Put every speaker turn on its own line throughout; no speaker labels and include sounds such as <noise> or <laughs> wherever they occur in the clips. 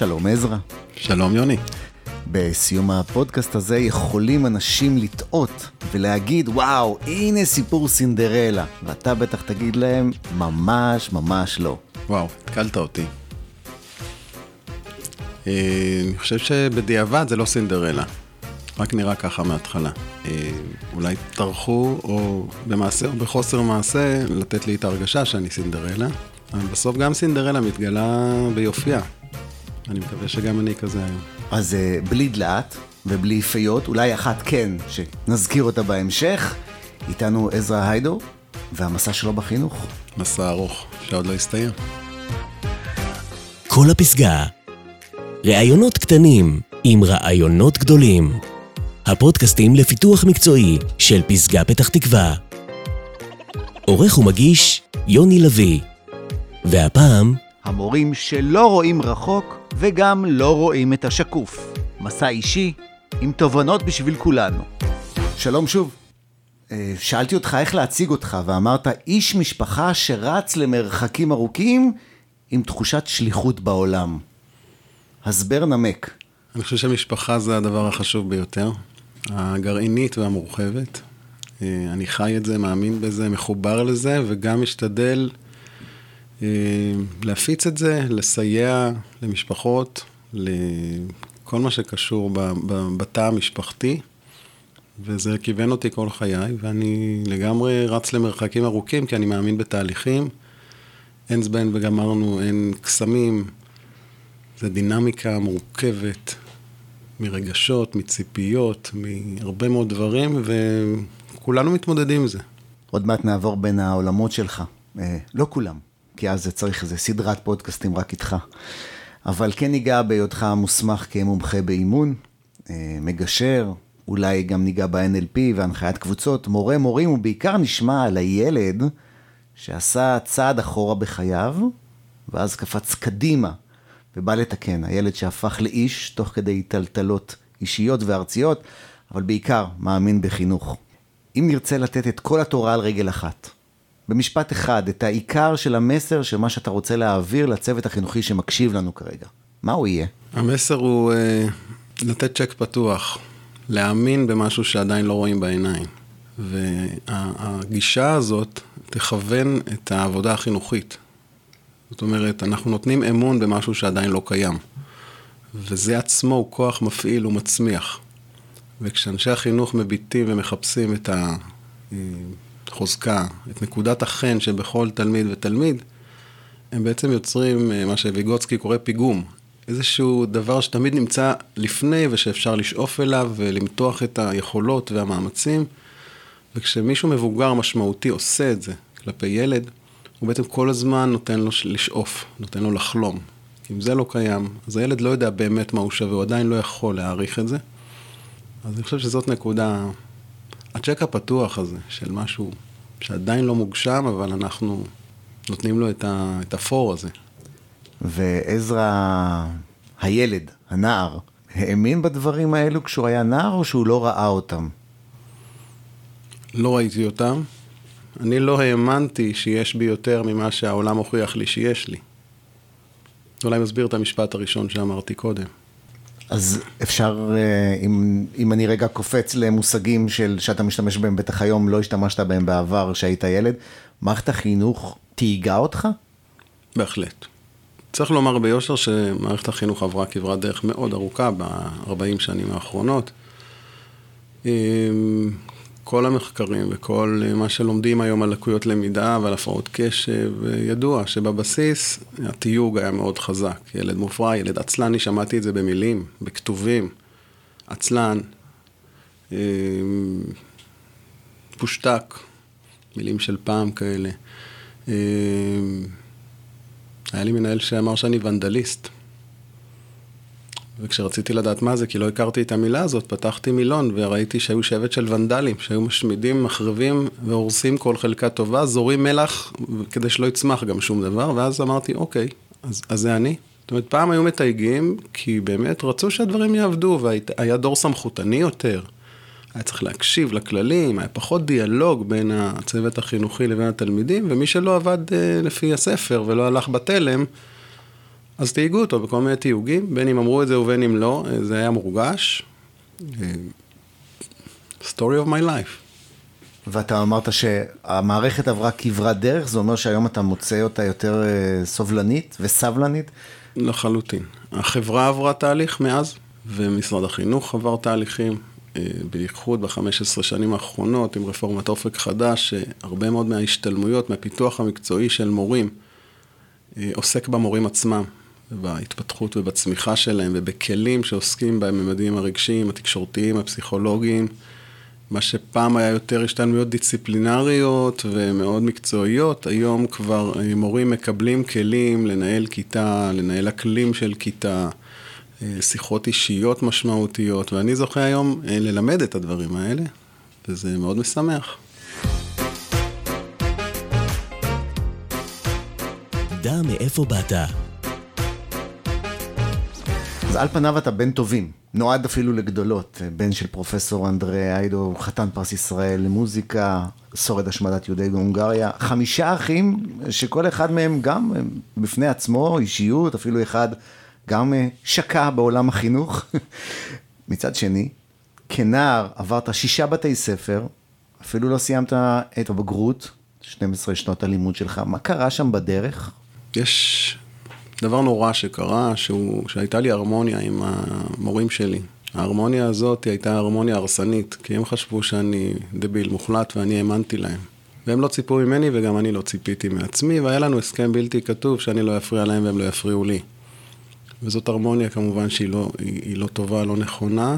שלום עזרא.
שלום יוני.
בסיום הפודקאסט הזה יכולים אנשים לטעות ולהגיד, וואו, הנה סיפור סינדרלה. ואתה בטח תגיד להם, ממש ממש לא.
וואו, התקלת אותי. אה, אני חושב שבדיעבד זה לא סינדרלה. רק נראה ככה מההתחלה. אה, אולי טרחו, או במעשה או בחוסר מעשה, לתת לי את ההרגשה שאני סינדרלה. אבל בסוף גם סינדרלה מתגלה ביופייה. אני מקווה שגם אני כזה היום.
אז אה, בלי דלעת ובלי פיות, אולי אחת כן, שנזכיר אותה בהמשך. איתנו עזרא היידו, והמסע שלו בחינוך.
מסע ארוך, שעוד לא הסתיים.
כל הפסגה. ראיונות קטנים עם רעיונות גדולים. הפודקאסטים לפיתוח מקצועי של פסגה פתח תקווה. עורך ומגיש יוני לביא. והפעם,
המורים שלא רואים רחוק וגם לא רואים את השקוף. מסע אישי עם תובנות בשביל כולנו. שלום שוב. אה, שאלתי אותך איך להציג אותך, ואמרת איש משפחה שרץ למרחקים ארוכים עם תחושת שליחות בעולם. הסבר נמק.
אני חושב שמשפחה זה הדבר החשוב ביותר, הגרעינית והמורחבת. אה, אני חי את זה, מאמין בזה, מחובר לזה, וגם משתדל להפיץ את זה, לסייע למשפחות, לכל מה שקשור בתא המשפחתי, וזה כיוון אותי כל חיי, ואני לגמרי רץ למרחקים ארוכים, כי אני מאמין בתהליכים. אין זבנג וגמרנו, אין קסמים, זה דינמיקה מורכבת מרגשות, מציפיות, מהרבה מאוד דברים, וכולנו מתמודדים עם זה.
עוד מעט נעבור בין העולמות שלך. אה, לא כולם, כי אז זה צריך איזה סדרת פודקאסטים רק איתך. אבל כן ניגע בהיותך מוסמך כמומחה באימון, אה, מגשר, אולי גם ניגע ב-NLP והנחיית קבוצות, מורה מורים, ובעיקר נשמע על הילד שעשה צעד אחורה בחייו, ואז קפץ קדימה ובא לתקן. הילד שהפך לאיש תוך כדי טלטלות אישיות וארציות, אבל בעיקר מאמין בחינוך. אם נרצה לתת את כל התורה על רגל אחת, במשפט אחד, את העיקר של המסר של מה שאתה רוצה להעביר לצוות החינוכי שמקשיב לנו כרגע, מה הוא יהיה?
המסר הוא אה, לתת צ'ק פתוח, להאמין במשהו שעדיין לא רואים בעיניים. והגישה הזאת תכוון את העבודה החינוכית. זאת אומרת, אנחנו נותנים אמון במשהו שעדיין לא קיים. וזה עצמו הוא כוח מפעיל ומצמיח. וכשאנשי החינוך מביטים ומחפשים את החוזקה, את נקודת החן שבכל תלמיד ותלמיד, הם בעצם יוצרים אה, מה שוויגוצקי קורא פיגום. איזשהו דבר שתמיד נמצא לפני ושאפשר לשאוף אליו ולמתוח את היכולות והמאמצים. וכשמישהו מבוגר משמעותי עושה את זה כלפי ילד, הוא בעצם כל הזמן נותן לו לשאוף, נותן לו לחלום. אם זה לא קיים, אז הילד לא יודע באמת מה הוא שווה, הוא עדיין לא יכול להעריך את זה. אז אני חושב שזאת נקודה, הצ'ק הפתוח הזה של משהו שעדיין לא מוגשם, אבל אנחנו נותנים לו את, ה, את הפור הזה.
ועזרא, הילד, הנער, האמין בדברים האלו כשהוא היה נער, או שהוא לא ראה אותם?
לא ראיתי אותם. אני לא האמנתי שיש בי יותר ממה שהעולם הוכיח לי שיש לי. אולי מסביר את המשפט הראשון שאמרתי קודם.
אז אפשר, אה, אם, אם אני רגע קופץ למושגים של, שאתה משתמש בהם בטח היום, לא השתמשת בהם בעבר כשהיית ילד, מערכת החינוך תהיגה אותך?
בהחלט. צריך לומר ביושר שמערכת החינוך עברה כברת דרך מאוד ארוכה ב-40 שנים האחרונות. כל המחקרים וכל מה שלומדים היום על לקויות למידה ועל הפרעות קשב, ידוע שבבסיס התיוג היה מאוד חזק. ילד מופרע, ילד עצלני, שמעתי את זה במילים, בכתובים. עצלן, אמ, פושטק, מילים של פעם כאלה. אמ, היה לי מנהל שאמר שאני ונדליסט. וכשרציתי לדעת מה זה, כי לא הכרתי את המילה הזאת, פתחתי מילון וראיתי שהיו שבט של ונדלים, שהיו משמידים, מחרבים והורסים כל חלקה טובה, זורים מלח כדי שלא יצמח גם שום דבר, ואז אמרתי, אוקיי, אז, אז זה אני. זאת אומרת, פעם היו מתייגים, כי באמת רצו שהדברים יעבדו, והיה דור סמכותני יותר. היה צריך להקשיב לכללים, היה פחות דיאלוג בין הצוות החינוכי לבין התלמידים, ומי שלא עבד אה, לפי הספר ולא הלך בתלם, אז תהיגו אותו בכל מיני תיוגים, בין אם אמרו את זה ובין אם לא, זה היה מורגש. story of my life.
ואתה אמרת שהמערכת עברה כברת דרך, זה אומר שהיום אתה מוצא אותה יותר אה, סובלנית וסבלנית?
לחלוטין. החברה עברה תהליך מאז, ומשרד החינוך עבר תהליכים, אה, בייחוד ב-15 שנים האחרונות עם רפורמת אופק חדש, שהרבה מאוד מההשתלמויות, מהפיתוח המקצועי של מורים, אה, עוסק במורים עצמם, בהתפתחות ובצמיחה שלהם, ובכלים שעוסקים בממדים הרגשיים, התקשורתיים, הפסיכולוגיים. מה שפעם היה יותר השתלמויות דיסציפלינריות ומאוד מקצועיות, היום כבר אה, מורים מקבלים כלים לנהל כיתה, לנהל אקלים של כיתה, אה, שיחות אישיות משמעותיות, ואני זוכה היום אה, ללמד את הדברים האלה, וזה מאוד משמח.
דע מאיפה באת.
אז על פניו אתה בן טובים, נועד אפילו לגדולות. בן של פרופסור אנדרי איידו, חתן פרס ישראל למוזיקה, שורד השמדת יהודי בהונגריה. חמישה אחים, שכל אחד מהם גם בפני עצמו, אישיות, אפילו אחד גם אה, שקע בעולם החינוך. <laughs> מצד שני, כנער עברת שישה בתי ספר, אפילו לא סיימת את הבגרות, 12 שנות הלימוד שלך. מה קרה שם בדרך?
יש דבר נורא שקרה, שהוא, שהייתה לי הרמוניה עם המורים שלי. ההרמוניה הזאת הייתה הרמוניה הרסנית, כי הם חשבו שאני דביל מוחלט ואני האמנתי להם. והם לא ציפו ממני וגם אני לא ציפיתי מעצמי, והיה לנו הסכם בלתי כתוב שאני לא אפריע להם והם לא יפריעו לי. וזאת הרמוניה כמובן שהיא לא, היא, היא לא טובה, לא נכונה,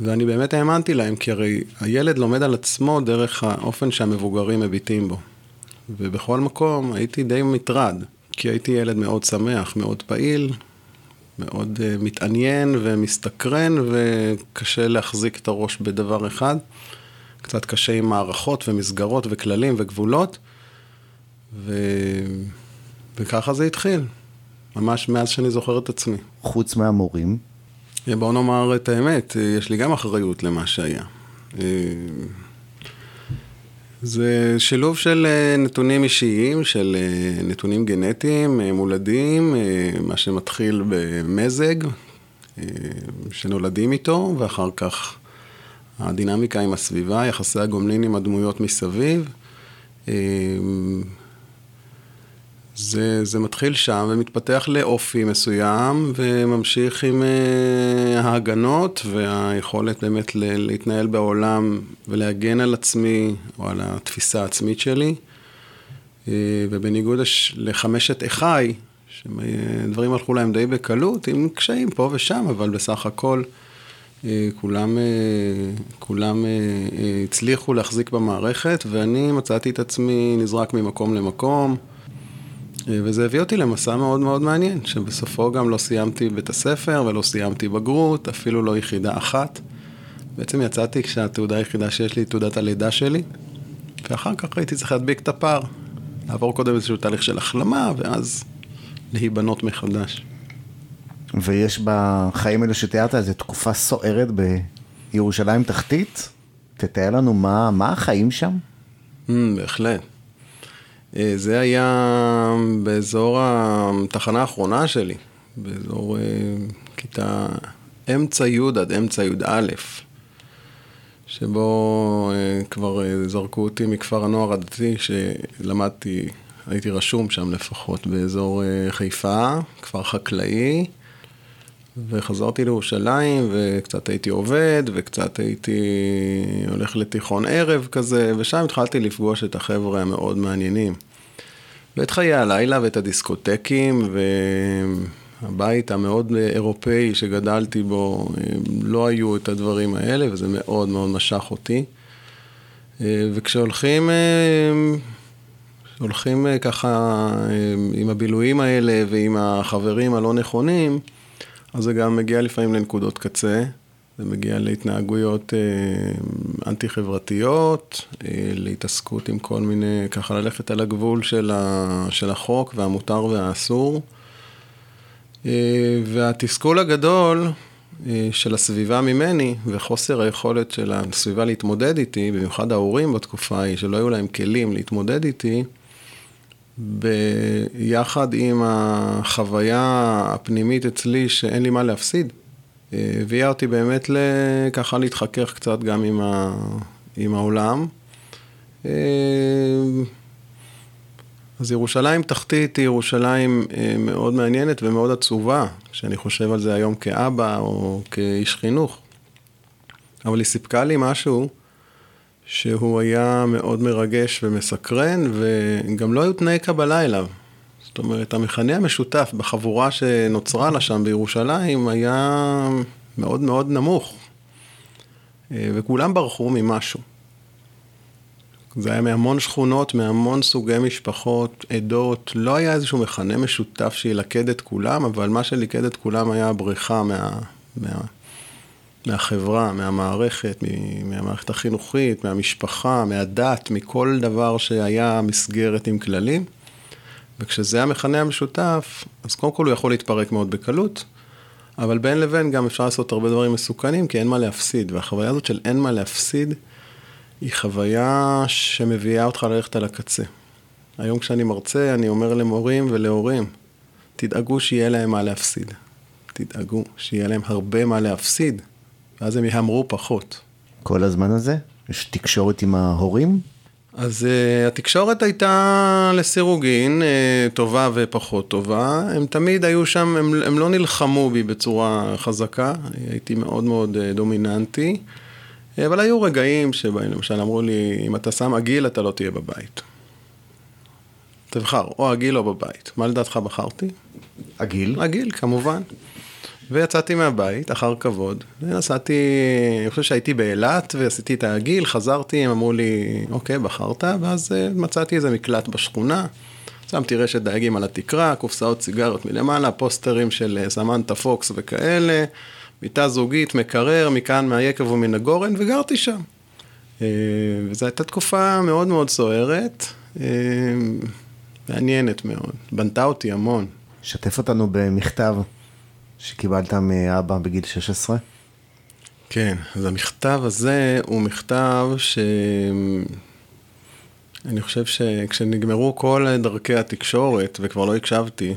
ואני באמת האמנתי להם, כי הרי הילד לומד על עצמו דרך האופן שהמבוגרים מביטים בו. ובכל מקום הייתי די מטרד. כי הייתי ילד מאוד שמח, מאוד פעיל, מאוד uh, מתעניין ומסתקרן, וקשה להחזיק את הראש בדבר אחד. קצת קשה עם מערכות ומסגרות וכללים וגבולות, ו... וככה זה התחיל, ממש מאז שאני זוכר את עצמי.
חוץ מהמורים?
בואו נאמר את האמת, יש לי גם אחריות למה שהיה. זה שילוב של אה, נתונים אישיים, של אה, נתונים גנטיים, אה, מולדים, מה שמתחיל במזג, שנולדים איתו, ואחר כך הדינמיקה עם הסביבה, יחסי הגומלין עם הדמויות מסביב. זה, זה מתחיל שם ומתפתח לאופי מסוים וממשיך עם uh, ההגנות והיכולת באמת להתנהל בעולם ולהגן על עצמי או על התפיסה העצמית שלי. Uh, ובניגוד לחמשת אחיי, שדברים הלכו להם די בקלות, עם קשיים פה ושם, אבל בסך הכל uh, כולם, uh, כולם uh, הצליחו להחזיק במערכת ואני מצאתי את עצמי נזרק ממקום למקום. וזה הביא אותי למסע מאוד מאוד מעניין, שבסופו גם לא סיימתי בית הספר ולא סיימתי בגרות, אפילו לא יחידה אחת. בעצם יצאתי כשהתעודה היחידה שיש לי היא תעודת הלידה שלי, ואחר כך הייתי צריך להדביק את הפער. לעבור קודם איזשהו תהליך של החלמה, ואז להיבנות מחדש.
ויש בחיים האלו שתיארת איזו תקופה סוערת בירושלים תחתית? תתאר לנו מה, מה החיים שם?
Mm, בהחלט. אה, זה היה באזור התחנה האחרונה שלי, באזור אה, כיתה אמצע י' עד אמצע י"א, שבו אה, כבר זרקו אותי מכפר הנוער הדתי, שלמדתי, הייתי רשום שם לפחות, באזור חיפה, כפר חקלאי. וחזרתי לירושלים, וקצת הייתי עובד, וקצת הייתי הולך לתיכון ערב כזה, ושם התחלתי לפגוש את החבר'ה המאוד מעניינים. ואת חיי הלילה ואת הדיסקוטקים, והבית המאוד אירופאי שגדלתי בו, לא היו את הדברים האלה, וזה מאוד מאוד משך אותי. וכשהולכים... הולכים ככה עם הבילויים האלה ועם החברים הלא נכונים, אז זה גם מגיע לפעמים לנקודות קצה, זה מגיע להתנהגויות אה, אנטי-חברתיות, אה, להתעסקות עם כל מיני, ככה ללכת על הגבול של, ה, של החוק והמותר והאסור. אה, והתסכול הגדול אה, של הסביבה ממני וחוסר היכולת של הסביבה להתמודד איתי, במיוחד ההורים בתקופה ההיא, שלא היו להם כלים להתמודד איתי, ביחד עם החוויה הפנימית אצלי שאין לי מה להפסיד, הביאה אותי באמת ככה להתחכך קצת גם עם, ה, עם העולם. אז ירושלים תחתית היא ירושלים מאוד מעניינת ומאוד עצובה, כשאני חושב על זה היום כאבא או כאיש חינוך. אבל היא סיפקה לי משהו שהוא היה מאוד מרגש ומסקרן, וגם לא היו תנאי קבלה אליו. זאת אומרת, המכנה המשותף בחבורה שנוצרה לה שם בירושלים היה מאוד מאוד נמוך, וכולם ברחו ממשהו. זה היה מהמון שכונות, מהמון סוגי משפחות, עדות, לא היה איזשהו מכנה משותף שילכד את כולם, אבל מה שליכד את כולם היה הבריחה מה, מה, מהחברה, מהמערכת, מהמערכת החינוכית, מהמשפחה, מהדת, מכל דבר שהיה מסגרת עם כללים. וכשזה המכנה המשותף, אז קודם כל הוא יכול להתפרק מאוד בקלות, אבל בין לבין גם אפשר לעשות הרבה דברים מסוכנים, כי אין מה להפסיד. והחוויה הזאת של אין מה להפסיד, היא חוויה שמביאה אותך ללכת על הקצה. היום כשאני מרצה, אני אומר למורים ולהורים, תדאגו שיהיה להם מה להפסיד. תדאגו שיהיה להם הרבה מה להפסיד, ואז הם יהמרו פחות.
כל הזמן הזה? יש תקשורת עם ההורים?
אז uh, התקשורת הייתה לסירוגין, uh, טובה ופחות טובה. הם תמיד היו שם, הם, הם לא נלחמו בי בצורה חזקה, הייתי מאוד מאוד uh, דומיננטי. אבל היו רגעים שבהם למשל אמרו לי, אם אתה שם עגיל אתה לא תהיה בבית. תבחר, או עגיל או בבית. מה לדעתך בחרתי?
עגיל?
עגיל, כמובן. ויצאתי מהבית, אחר כבוד, ונסעתי, אני חושב שהייתי באילת ועשיתי את העגיל, חזרתי, הם אמרו לי, אוקיי, בחרת, ואז מצאתי איזה מקלט בשכונה, שמתי רשת דייגים על התקרה, קופסאות סיגריות מלמעלה, פוסטרים של סמנטה פוקס וכאלה, מיטה זוגית, מקרר, מכאן מהיקב ומן הגורן, וגרתי שם. וזו הייתה תקופה מאוד מאוד סוערת, מעניינת מאוד, בנתה אותי המון.
שתף אותנו במכתב שקיבלת מאבא בגיל 16.
כן, אז המכתב הזה הוא מכתב ש... אני חושב שכשנגמרו כל דרכי התקשורת וכבר לא הקשבתי,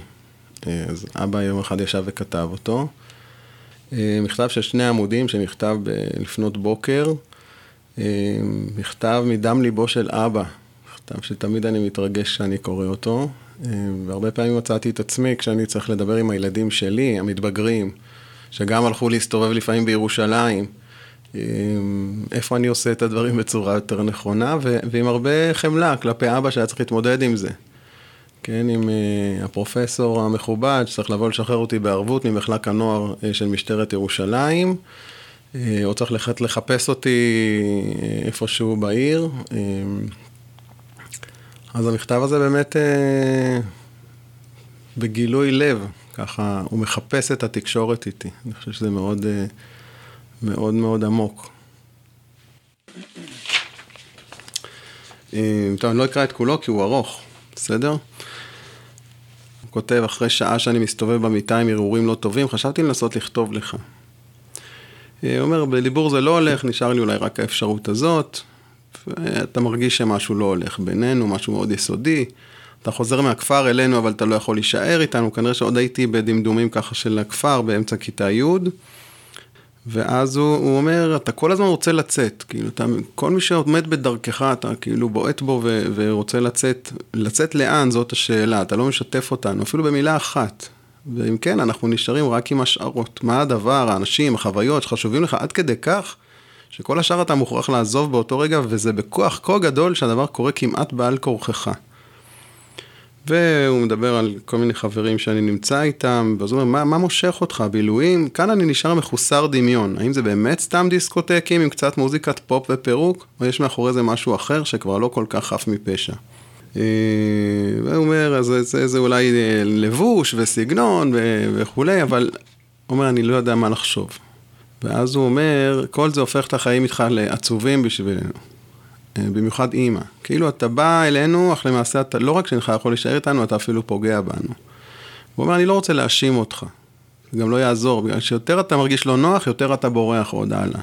אז אבא יום אחד ישב וכתב אותו. מכתב של שני עמודים שנכתב לפנות בוקר, מכתב מדם ליבו של אבא, מכתב שתמיד אני מתרגש כשאני קורא אותו, והרבה פעמים מצאתי את עצמי כשאני צריך לדבר עם הילדים שלי, המתבגרים, שגם הלכו להסתובב לפעמים בירושלים, איפה אני עושה את הדברים בצורה יותר נכונה, ועם הרבה חמלה כלפי אבא שהיה צריך להתמודד עם זה. כן, עם uh, הפרופסור המכובד שצריך לבוא לשחרר אותי בערבות ממחלק הנוער uh, של משטרת ירושלים, uh, או צריך ללכת לחפש אותי uh, איפשהו בעיר. Uh, אז המכתב הזה באמת uh, בגילוי לב, ככה, הוא מחפש את התקשורת איתי. אני חושב שזה מאוד uh, מאוד, מאוד עמוק. Uh, טוב, אני לא אקרא את כולו כי הוא ארוך, בסדר? הוא כותב, אחרי שעה שאני מסתובב במיטה עם הרהורים לא טובים, חשבתי לנסות לכתוב לך. הוא אומר, בדיבור זה לא הולך, נשאר לי אולי רק האפשרות הזאת. אתה מרגיש שמשהו לא הולך בינינו, משהו מאוד יסודי. אתה חוזר מהכפר אלינו, אבל אתה לא יכול להישאר איתנו. כנראה שעוד הייתי בדמדומים ככה של הכפר באמצע כיתה י'. ואז הוא, הוא אומר, אתה כל הזמן רוצה לצאת, כאילו, אתה, כל מי שעומד בדרכך, אתה כאילו בועט בו ו, ורוצה לצאת, לצאת לאן, זאת השאלה, אתה לא משתף אותנו, אפילו במילה אחת. ואם כן, אנחנו נשארים רק עם השערות. מה הדבר, האנשים, החוויות שחשובים לך עד כדי כך, שכל השאר אתה מוכרח לעזוב באותו רגע, וזה בכוח כה גדול שהדבר קורה כמעט בעל כורכך. והוא מדבר על כל מיני חברים שאני נמצא איתם, ואז הוא אומר, מה, מה מושך אותך, בילויים? כאן אני נשאר מחוסר דמיון. האם זה באמת סתם דיסקוטקים עם קצת מוזיקת פופ ופירוק, או יש מאחורי זה משהו אחר שכבר לא כל כך חף מפשע? והוא אומר, אז זה, זה אולי לבוש וסגנון וכולי, אבל הוא אומר, אני לא יודע מה לחשוב. ואז הוא אומר, כל זה הופך את החיים איתך לעצובים בשבילנו. במיוחד אימא. כאילו אתה בא אלינו, אך למעשה אתה לא רק שאינך יכול להישאר איתנו, אתה אפילו פוגע בנו. הוא אומר, אני לא רוצה להאשים אותך, זה גם לא יעזור, בגלל שיותר אתה מרגיש לא נוח, יותר אתה בורח עוד הלאה.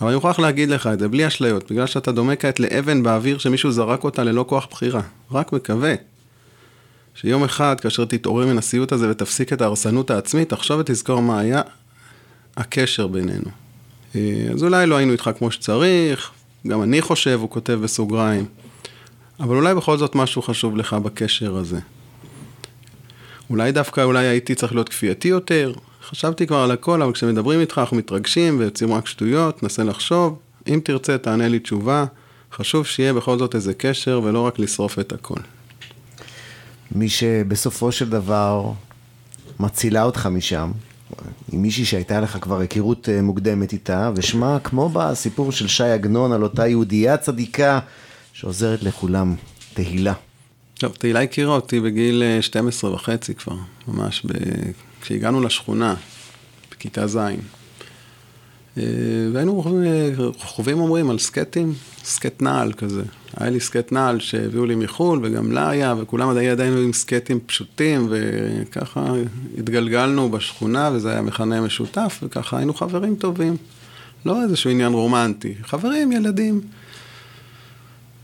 אבל אני מוכרח להגיד לך את זה, בלי אשליות, בגלל שאתה דומה כעת לאבן באוויר שמישהו זרק אותה ללא כוח בחירה, רק מקווה. שיום אחד, כאשר תתעורר מן הסיוט הזה ותפסיק את ההרסנות העצמית, תחשוב ותזכור מה היה הקשר בינינו. אה, אז אולי לא היינו איתך כמו שצריך, גם אני חושב, הוא כותב בסוגריים, אבל אולי בכל זאת משהו חשוב לך בקשר הזה. אולי דווקא, אולי הייתי צריך להיות כפייתי יותר, חשבתי כבר על הכל, אבל כשמדברים איתך אנחנו מתרגשים ויוצאים רק שטויות, נסה לחשוב, אם תרצה תענה לי תשובה, חשוב שיהיה בכל זאת איזה קשר ולא רק לשרוף את הכל.
מי שבסופו של דבר מצילה אותך משם, עם מישהי שהייתה לך כבר היכרות אה, מוקדמת איתה, ושמה כמו בסיפור של שי עגנון על אותה יהודייה צדיקה שעוזרת לכולם, תהילה.
טוב, תהילה הכירה אותי בגיל 12 אה, וחצי כבר, ממש, ב... כשהגענו לשכונה, בכיתה ז'. אה, והיינו חווים אומרים על סקטים, סקט נעל כזה. היה לי סקט נעל שהביאו לי מחו"ל, וגם לה היה, וכולם עדיין היינו עם סקטים פשוטים, וככה התגלגלנו בשכונה, וזה היה מכנה משותף, וככה היינו חברים טובים. לא איזשהו עניין רומנטי, חברים, ילדים.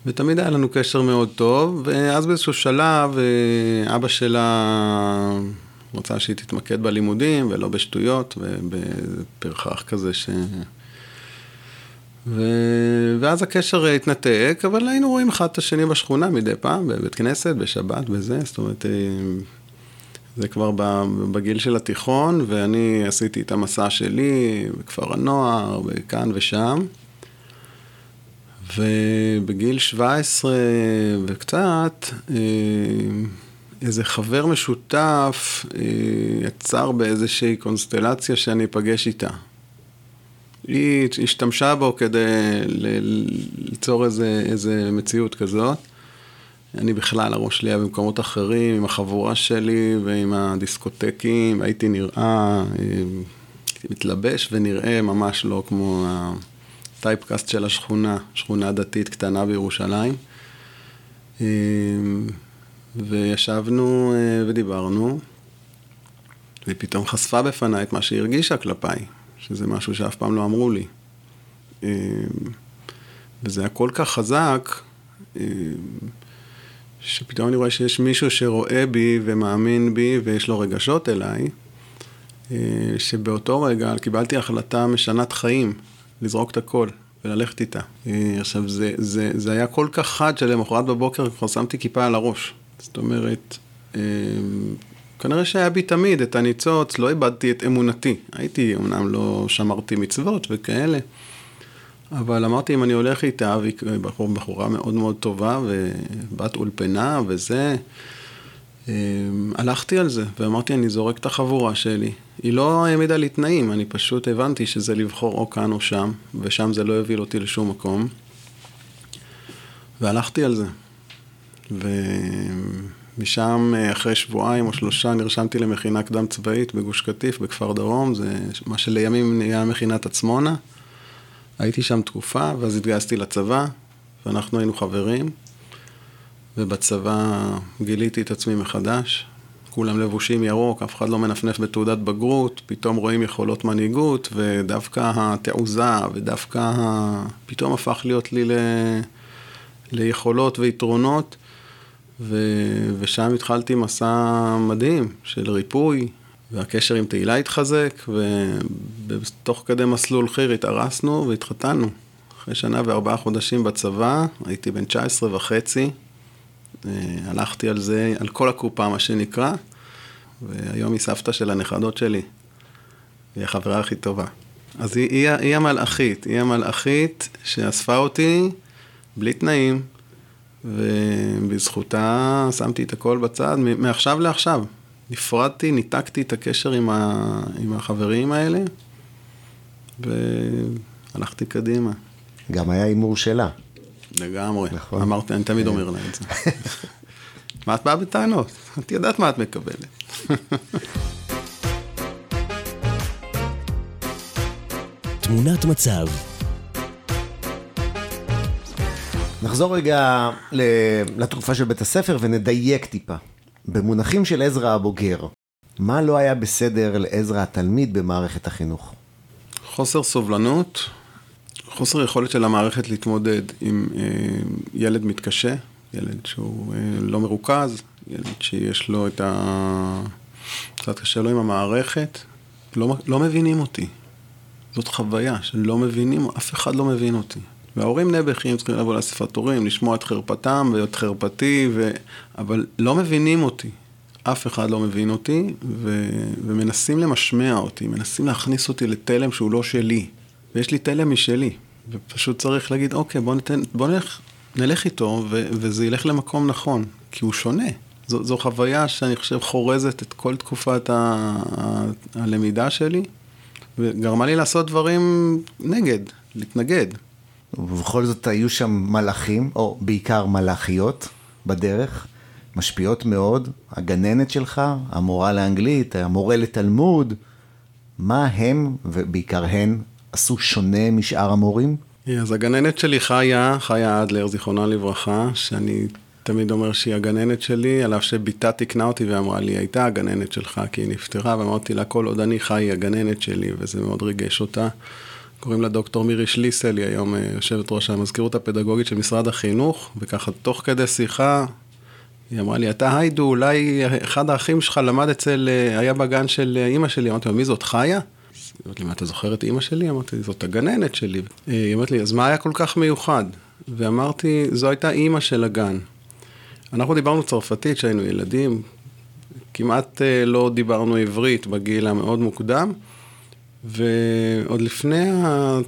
ותמיד היה לנו קשר מאוד טוב, ואז באיזשהו שלב אה, אבא שלה רצה שהיא תתמקד בלימודים ולא בשטויות, ובפרחח כזה ש... ו... ואז הקשר התנתק, אבל היינו רואים אחד את השני בשכונה מדי פעם, בבית כנסת, בשבת, בזה, זאת אומרת, אה, זה כבר בגיל של התיכון, ואני עשיתי את המסע שלי בכפר הנוער, וכאן ושם. ובגיל 17 וקצת, אה, איזה חבר משותף אה, יצר באיזושהי קונסטלציה שאני אפגש איתה. היא השתמשה בו כדי ליצור איזה, איזה מציאות כזאת. אני בכלל, הראש שלי היה במקומות אחרים, עם החבורה שלי ועם הדיסקוטקים, הייתי נראה, אה, מתלבש ונראה ממש לא כמו הטייפקאסט של השכונה, שכונה דתית קטנה בירושלים. וישבנו אה, ודיברנו, והיא פתאום חשפה בפניי את מה שהיא הרגישה כלפיי, שזה משהו שאף פעם לא אמרו לי. אה, וזה היה כל כך חזק, אה, שפתאום אני רואה שיש מישהו שרואה בי ומאמין בי ויש לו רגשות אליי, שבאותו רגע קיבלתי החלטה משנת חיים, לזרוק את הכל וללכת איתה. עכשיו, זה, זה, זה היה כל כך חד שלמחרת בבוקר כבר שמתי כיפה על הראש. זאת אומרת, אמ, כנראה שהיה בי תמיד את הניצוץ, לא איבדתי את אמונתי. הייתי, אמנם לא שמרתי מצוות וכאלה, אבל אמרתי, אם אני הולך איתה, והיא בחור, בחורה מאוד מאוד טובה, ובת אולפנה וזה, אמ, הלכתי על זה, ואמרתי, אני זורק את החבורה שלי. היא לא העמידה לי תנאים, אני פשוט הבנתי שזה לבחור או כאן או שם, ושם זה לא יוביל אותי לשום מקום. והלכתי על זה. ומשם, אה, אחרי שבועיים או שלושה, נרשמתי למכינה קדם צבאית בגוש קטיף, בכפר דרום, זה מה שלימים נהיה מכינת עצמונה. הייתי שם תקופה, ואז התגייסתי לצבא, ואנחנו היינו חברים, ובצבא גיליתי את עצמי מחדש. כולם לבושים ירוק, אף אחד לא מנפנף בתעודת בגרות, פתאום רואים יכולות מנהיגות, ודווקא התעוזה, ודווקא ה... פתאום הפך להיות לי ל... ליכולות ויתרונות, ו... ושם התחלתי מסע מדהים של ריפוי, והקשר עם תהילה התחזק, ובתוך כדי מסלול חיר התארסנו והתחתנו. אחרי שנה וארבעה חודשים בצבא, הייתי בן 19 וחצי, אה, הלכתי על זה, על כל הקופה, מה שנקרא, והיום היא סבתא של הנכדות שלי, היא החברה הכי טובה. אז היא, היא, היא המלאכית, היא המלאכית שאספה אותי בלי תנאים, ובזכותה שמתי את הכל בצד, מעכשיו לעכשיו. נפרדתי, ניתקתי את הקשר עם, ה... עם החברים האלה, והלכתי קדימה.
גם היה הימור שלה.
לגמרי. נכון. אמרתי, אני תמיד אומר לה את זה. <laughs> מה את באה בטענות? את יודעת מה את מקבלת.
תמונת מצב
נחזור רגע לתקופה של בית הספר ונדייק טיפה. במונחים של עזרא הבוגר, מה לא היה בסדר לעזרא התלמיד במערכת החינוך?
חוסר סובלנות, חוסר יכולת של המערכת להתמודד עם אה, ילד מתקשה, ילד שהוא אה, לא מרוכז, ילד שיש לו את ה... קצת קשה לו עם המערכת, לא, לא מבינים אותי. זאת חוויה שלא מבינים, אף אחד לא מבין אותי. וההורים נעבכים, צריכים לבוא לאספת הורים, לשמוע את חרפתם ואת חרפתי, ו... אבל לא מבינים אותי. אף אחד לא מבין אותי, ו... ומנסים למשמע אותי, מנסים להכניס אותי לתלם שהוא לא שלי. ויש לי תלם משלי, ופשוט צריך להגיד, אוקיי, בוא, ניתן, בוא נלך, נלך איתו, ו... וזה ילך למקום נכון, כי הוא שונה. זו, זו חוויה שאני חושב חורזת את כל תקופת ה... ה... הלמידה שלי, וגרמה לי לעשות דברים נגד, להתנגד.
ובכל זאת היו שם מלאכים, או בעיקר מלאכיות, בדרך, משפיעות מאוד. הגננת שלך, המורה לאנגלית, המורה לתלמוד, מה הם, ובעיקר הן, עשו שונה משאר המורים?
אז הגננת שלי חיה, חיה אדלר, זיכרונה לברכה, שאני תמיד אומר שהיא הגננת שלי, על אף שבתה תיקנה אותי ואמרה לי, הייתה הגננת שלך, כי היא נפטרה, ואמרתי לה, כל עוד אני חי היא הגננת שלי, וזה מאוד ריגש אותה. קוראים לה דוקטור מירי שליסל, היא היום אה, יושבת ראש המזכירות הפדגוגית של משרד החינוך, וככה תוך כדי שיחה, היא אמרה לי, אתה היידו, אולי אחד האחים שלך למד אצל, אה, היה בגן של אה, אימא שלי, אמרתי לו, מי זאת, חיה? היא אמרת לי, מה, אתה זוכר את אימא שלי? אמרתי, זאת הגננת שלי. היא אמרת לי, אז מה היה כל כך מיוחד? ואמרתי, זו הייתה אימא של הגן. אנחנו דיברנו צרפתית כשהיינו ילדים, כמעט לא דיברנו עברית בגיל המאוד מוקדם. ועוד לפני ה...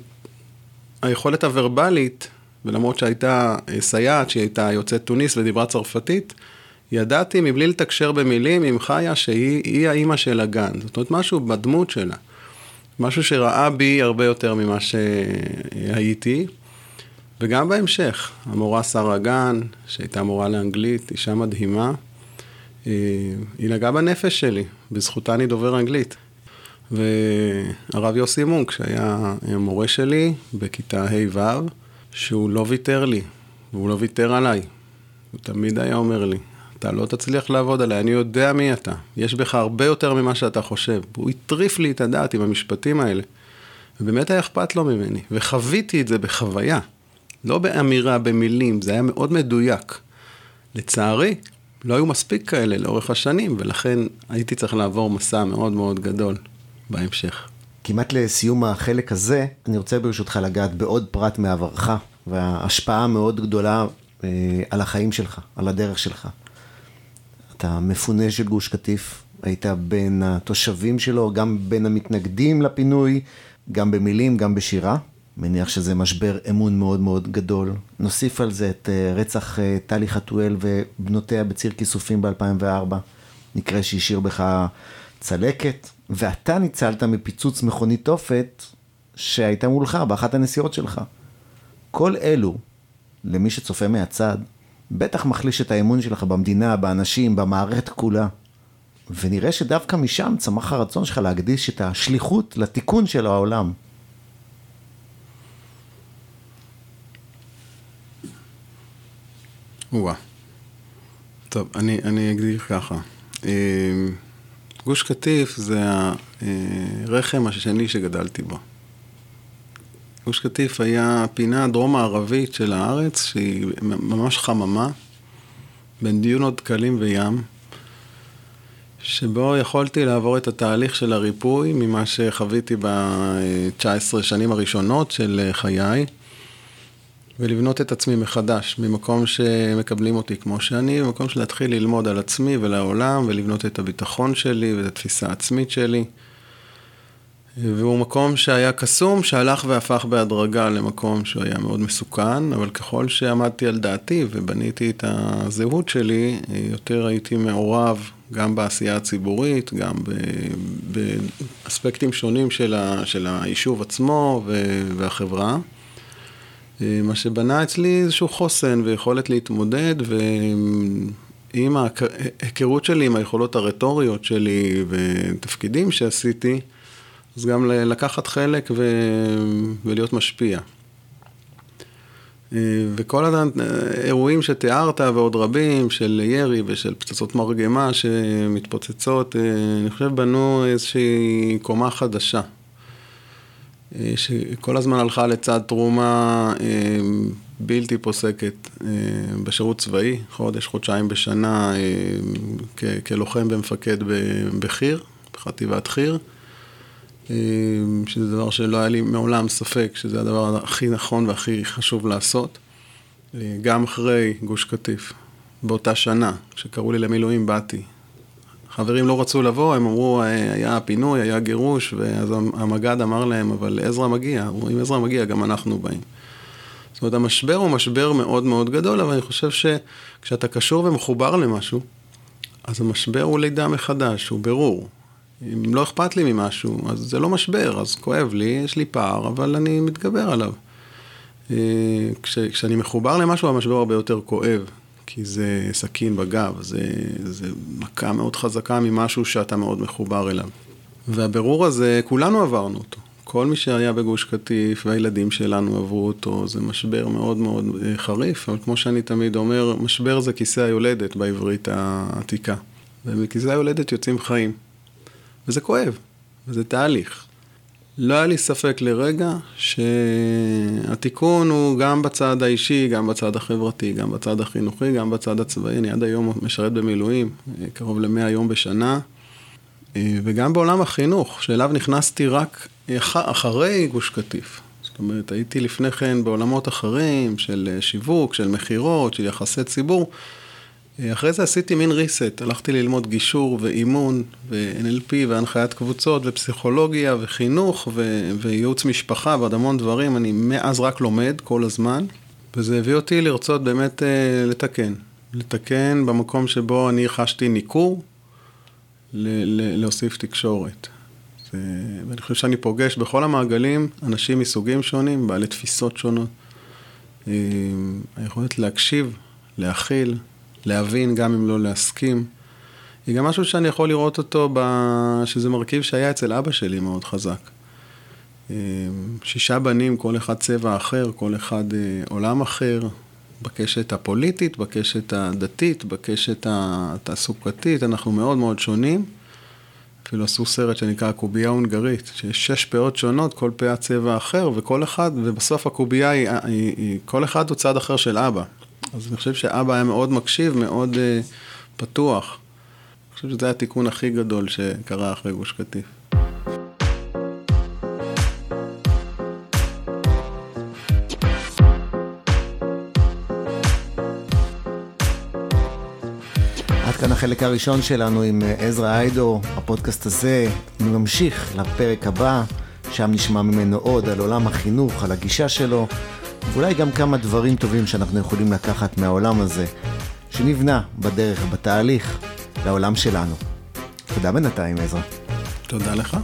היכולת הוורבלית, ולמרות שהייתה אה, סייעת שהיא הייתה יוצאת תוניס ודיברה צרפתית, ידעתי מבלי לתקשר במילים עם חיה שהיא האימא של הגן. זאת אומרת, משהו בדמות שלה. משהו שראה בי הרבה יותר ממה שהייתי. וגם בהמשך, המורה שרה גן, שהייתה מורה לאנגלית, אישה מדהימה, אה, היא נגעה בנפש שלי, בזכותה אני דובר אנגלית. והרב יוסי מונק, שהיה מורה שלי בכיתה ה'-ו', שהוא לא ויתר לי, והוא לא ויתר עליי. הוא תמיד היה אומר לי, אתה לא תצליח לעבוד עליי, אני יודע מי אתה. יש בך הרבה יותר ממה שאתה חושב. הוא הטריף לי את הדעת עם המשפטים האלה. ובאמת היה אכפת לו ממני, וחוויתי את זה בחוויה. לא באמירה, במילים, זה היה מאוד מדויק. לצערי, לא היו מספיק כאלה לאורך השנים, ולכן הייתי צריך לעבור מסע מאוד מאוד גדול. בהמשך.
כמעט לסיום החלק הזה, אני רוצה ברשותך לגעת בעוד פרט מעברך, וההשפעה המאוד גדולה אה, על החיים שלך, על הדרך שלך. אתה מפונה של גוש קטיף, היית בין התושבים שלו, גם בין המתנגדים לפינוי, גם במילים, גם בשירה. מניח שזה משבר אמון מאוד מאוד גדול. נוסיף על זה את אה, רצח אה, טלי חתואל ובנותיה בציר כיסופים ב-2004, מקרה שהשאיר בך צלקת, ואתה ניצלת מפיצוץ מכונית תופת שהייתה מולך באחת הנסיעות שלך. כל אלו, למי שצופה מהצד, בטח מחליש את האמון שלך במדינה, באנשים, במערכת כולה. ונראה שדווקא משם צמח הרצון שלך להקדיש את השליחות לתיקון של העולם.
וואה. טוב, אני, אני אגדיר ככה. גוש קטיף זה הרחם השני שגדלתי בו. גוש קטיף היה פינה דרום-מערבית של הארץ, שהיא ממש חממה, בין דיונות דקלים וים, שבו יכולתי לעבור את התהליך של הריפוי ממה שחוויתי ב-19 שנים הראשונות של חיי. ולבנות את עצמי מחדש, ממקום שמקבלים אותי כמו שאני, ממקום של להתחיל ללמוד על עצמי ולעולם, ולבנות את הביטחון שלי ואת התפיסה העצמית שלי. והוא מקום שהיה קסום, שהלך והפך בהדרגה למקום שהוא היה מאוד מסוכן, אבל ככל שעמדתי על דעתי ובניתי את הזהות שלי, יותר הייתי מעורב גם בעשייה הציבורית, גם באספקטים שונים של היישוב עצמו והחברה. אה, מה שבנה אצלי איזשהו חוסן ויכולת להתמודד, ועם ההיכרות שלי, עם היכולות הרטוריות שלי ותפקידים שעשיתי, אז גם לקחת חלק ו... ולהיות משפיע. אה, וכל האירועים שתיארת ועוד רבים של ירי ושל פצצות מרגמה שמתפוצצות, אה, אני חושב בנו איזושהי קומה חדשה שכל הזמן הלכה לצד תרומה אה, בלתי פוסקת אה, בשירות צבאי, חודש, חודשיים בשנה, אה, כלוחם ומפקד בחי"ר, בחטיבת חי"ר, אה, שזה דבר שלא היה לי מעולם ספק שזה הדבר הכי נכון והכי חשוב לעשות. אה, גם אחרי גוש קטיף, באותה שנה, כשקראו לי למילואים, באתי. חברים לא רצו לבוא, הם אמרו, אה, היה פינוי, היה גירוש, ואז המג"ד אמר להם, אבל עזרא מגיע, אם עזרא מגיע, גם אנחנו באים. זאת אומרת, המשבר הוא משבר מאוד מאוד גדול, אבל אני חושב שכשאתה קשור ומחובר למשהו, אז המשבר הוא לידה מחדש, הוא ברור. אם לא אכפת לי ממשהו, אז זה לא משבר, אז כואב לי, יש לי פער, אבל אני מתגבר עליו. אה, כש, כשאני מחובר למשהו, המשבר הרבה יותר כואב, כי זה סכין בגב, זה, זה מכה מאוד חזקה ממשהו שאתה מאוד מחובר אליו. והבירור הזה, כולנו עברנו אותו. כל מי שהיה בגוש קטיף והילדים שלנו עברו אותו, זה משבר מאוד מאוד אה, חריף, אבל כמו שאני תמיד אומר, משבר זה כיסא היולדת בעברית העתיקה. ומכיסא היולדת יוצאים חיים. וזה כואב, וזה תהליך. לא היה לי ספק לרגע שהתיקון הוא גם בצד האישי, גם בצד החברתי, גם בצד החינוכי, גם בצד הצבאי. אני עד היום משרת במילואים, אה, קרוב ל-100 יום בשנה, אה, וגם בעולם החינוך, שאליו נכנסתי רק אחרי גוש קטיף. זאת אומרת, הייתי לפני כן בעולמות אחרים של אה, שיווק, של מכירות, של יחסי ציבור. אחרי זה עשיתי מין reset, הלכתי ללמוד גישור ואימון ו-NLP והנחיית קבוצות ופסיכולוגיה וחינוך ו- וייעוץ משפחה ועוד המון דברים, אני מאז רק לומד כל הזמן, וזה הביא אותי לרצות באמת uh, לתקן. לתקן במקום שבו אני חשתי ניכור, ל- ל- להוסיף תקשורת. זה, ואני חושב שאני פוגש בכל המעגלים אנשים מסוגים שונים, בעלי תפיסות שונות. אה, היכולת להקשיב, להכיל, להבין גם אם לא להסכים. היא גם משהו שאני יכול לראות אותו, ב... שזה מרכיב שהיה אצל אבא שלי מאוד חזק. אה, שישה בנים, כל אחד צבע אחר, כל אחד אה, עולם אחר, בקשת הפוליטית, בקשת הדתית, בקשת התעסוקתית, אנחנו מאוד מאוד שונים. אפילו עשו סרט שנקרא הקובייה ההונגרית, שיש שש פאות שונות, כל פאה צבע אחר, וכל אחד, ובסוף הקובייה היא, היא, היא, כל אחד הוא צד אחר של אבא. אז אני חושב שאבא היה מאוד מקשיב, מאוד uh, פתוח. אני חושב שזה התיקון הכי גדול שקרה אחרי גוש קטיף.
עד כאן החלק הראשון שלנו עם אה, עזרא איידו, הפודקאסט הזה ממשיך לפרק הבא, שם נשמע ממנו עוד על עולם החינוך, על הגישה שלו, ואולי גם כמה דברים טובים שאנחנו יכולים לקחת מהעולם הזה, שנבנה בדרך, בתהליך, לעולם שלנו. תודה בינתיים, עזרא.
תודה לך.